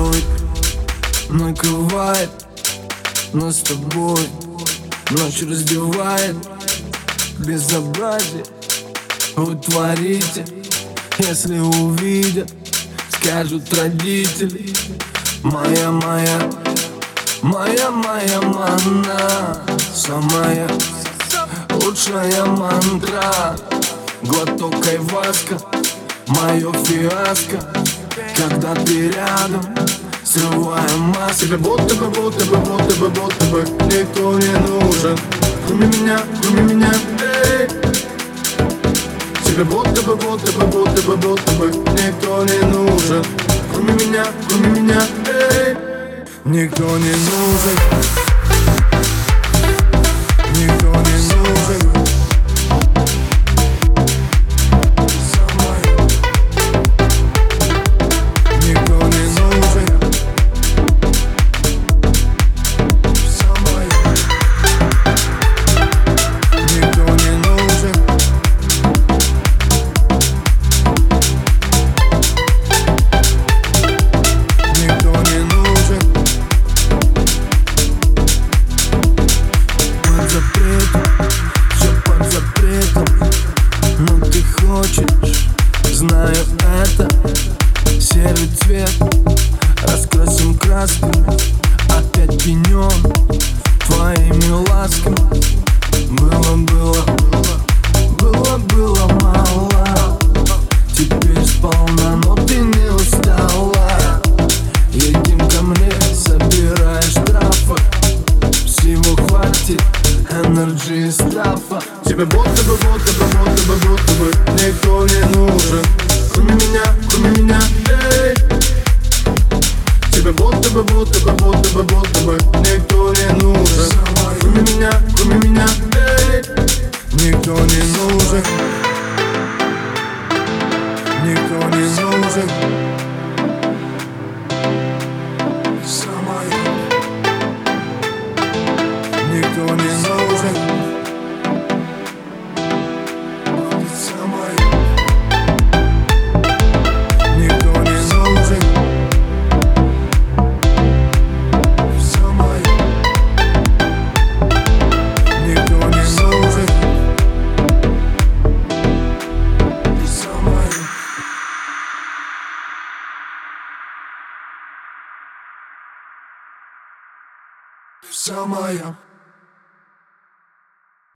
накроет, накрывает Нас с тобой. Ночь раздевает Безобразие Вы творите Если увидят Скажут родители Моя, моя Моя, моя мана Самая Лучшая мантра. Глоток айваска Мое фиаско Когда ты рядом Срываем маску Тебе будто бы, будто бы, будто бы, будто бы Никто не нужен. Кроме меня, кроме меня, эй. Тебе будто бы, будто бы, будто бы, будто бы Никто не нужен. Кроме меня, кроме меня, эй. Никто не нужен красками Опять пенен твоими ласками. Было, было, было, было мало. Теперь сполна, но ты не устала. Едем ко мне, собирай штрафы Всего хватит, энерджи и стафа Тебе будто бы, будто бы, будто бы, будто бы Никто не нужен. Кроме меня, кроме меня, эй будто бы, будто бы, будто бы, будто бы Никто не нужен. Кроме меня, кроме меня, эй Никто не нужен. Никто не нужен Вся моя